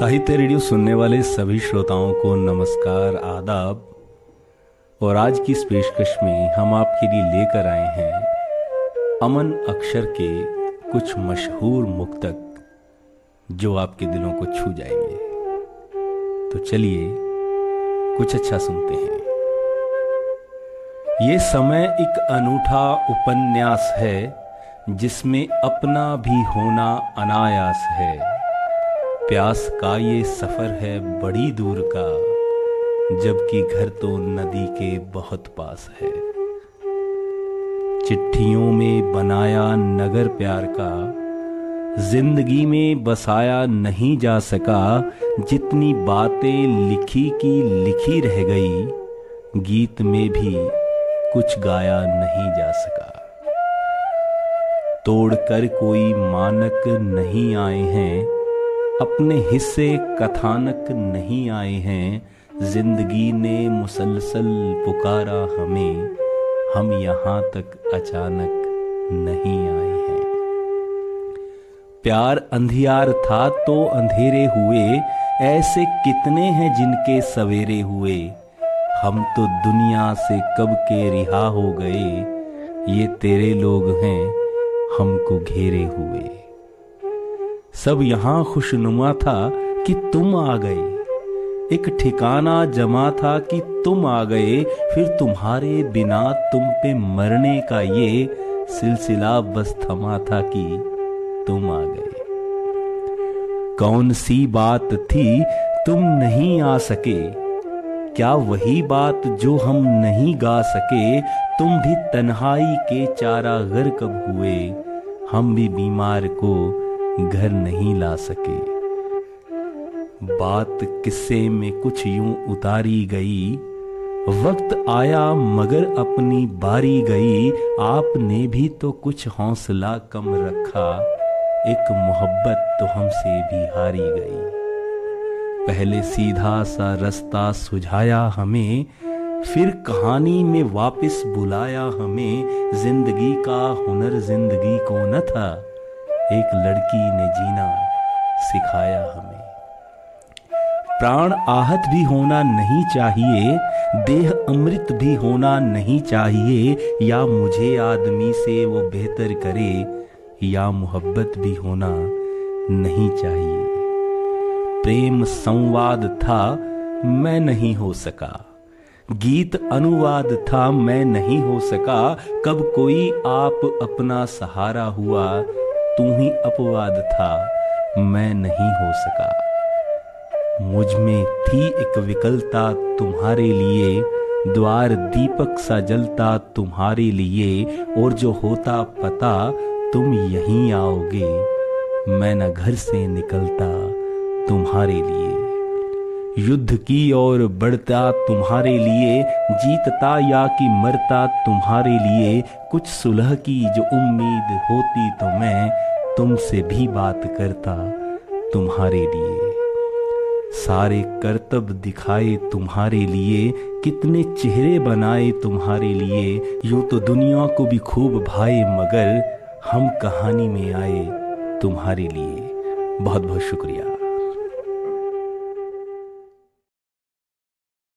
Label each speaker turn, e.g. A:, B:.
A: साहित्य रेडियो सुनने वाले सभी श्रोताओं को नमस्कार, आदाब। और आज की इस पेशकश में हम आपके लिए लेकर आए हैं अमन अक्षर के कुछ मशहूर मुक्तक, जो आपके दिलों को छू जाएँगे। तो चलिए, कुछ अच्छा सुनते हैं। ये समय एक अनूठा उपन्यास है, जिसमें अपना भी होना अनायास है। प्यास का ये सफ़र है बड़ी दूर का, जबकि घर तो नदी के बहुत पास है। चिट्ठियों में बनाया नगर प्यार का, ज़िंदगी में बसाया नहीं जा सका, जितनी बातें लिखी की लिखी रह गई, गीत में भी कुछ गाया नहीं जा सका। तोड़कर कोई मानक नहीं आए हैं अपने हिस्से कथानक नहीं आए हैं। ज़िंदगी ने मुसलसल पुकारा हमें। हम यहाँ तक अचानक नहीं आए हैं। प्यार अंधियार था तो अंधेरे हुए। ऐसे कितने हैं जिनके सवेरे हुए। हम तो दुनिया से कब के रिहा हो गए। ये तेरे लोग हैं, हमको घेरे हुए। सब यहाँ खुशनुमा था कि तुम आ गए। एक ठिकाना जमा था कि तुम आ गए। फिर तुम्हारे बिना तुम पे मरने का ये सिलसिला बस थमा था कि तुम आ गए। कौन सी बात थी तुम नहीं आ सके? क्या वही बात जो हम नहीं गा सके? तुम भी तन्हाई के चारा गर कब हुए? हम भी बीमार को घर नहीं ला सके। बात किस्से में कुछ यूँ उतारी गई। वक्त आया मगर अपनी बारी गई। आपने भी तो कुछ हौसला कम रखा। एक मोहब्बत तो हमसे भी हारी गई। पहले सीधा सा रास्ता सुझाया हमें, फिर कहानी में वापस बुलाया हमें। ज़िंदगी का हुनर ज़िंदगी को न था। एक लड़की ने जीना सिखाया हमें। प्राण आहत भी होना नहीं चाहिए, देह अमृत भी होना नहीं चाहिए, या मुझे आदमी से वो बेहतर करे, या मोहब्बत भी होना नहीं चाहिए। प्रेम संवाद था, मैं नहीं हो सका। गीत अनुवाद था, मैं नहीं हो सका। कब कोई आप अपना सहारा हुआ तू ही अपवाद था, मैं नहीं हो सका। मुझमें थी एक विकलता तुम्हारे लिए, द्वार दीपक सा जलता तुम्हारे लिए, और जो होता पता, तुम यहीं आओगे। मैं न घर से निकलता तुम्हारे लिए। युद्ध की ओर बढ़ता तुम्हारे लिए, जीतता या कि मरता तुम्हारे लिए, कुछ सुलह की जो उम्मीद होती तो मैं तुमसे भी बात करता तुम्हारे लिए। सारे करतब दिखाए तुम्हारे लिए, कितने चेहरे बनाए तुम्हारे लिए। यूँ तो दुनिया को भी खूब भाए, मगर हम कहानी में आए तुम्हारे लिए। बहुत बहुत शुक्रिया।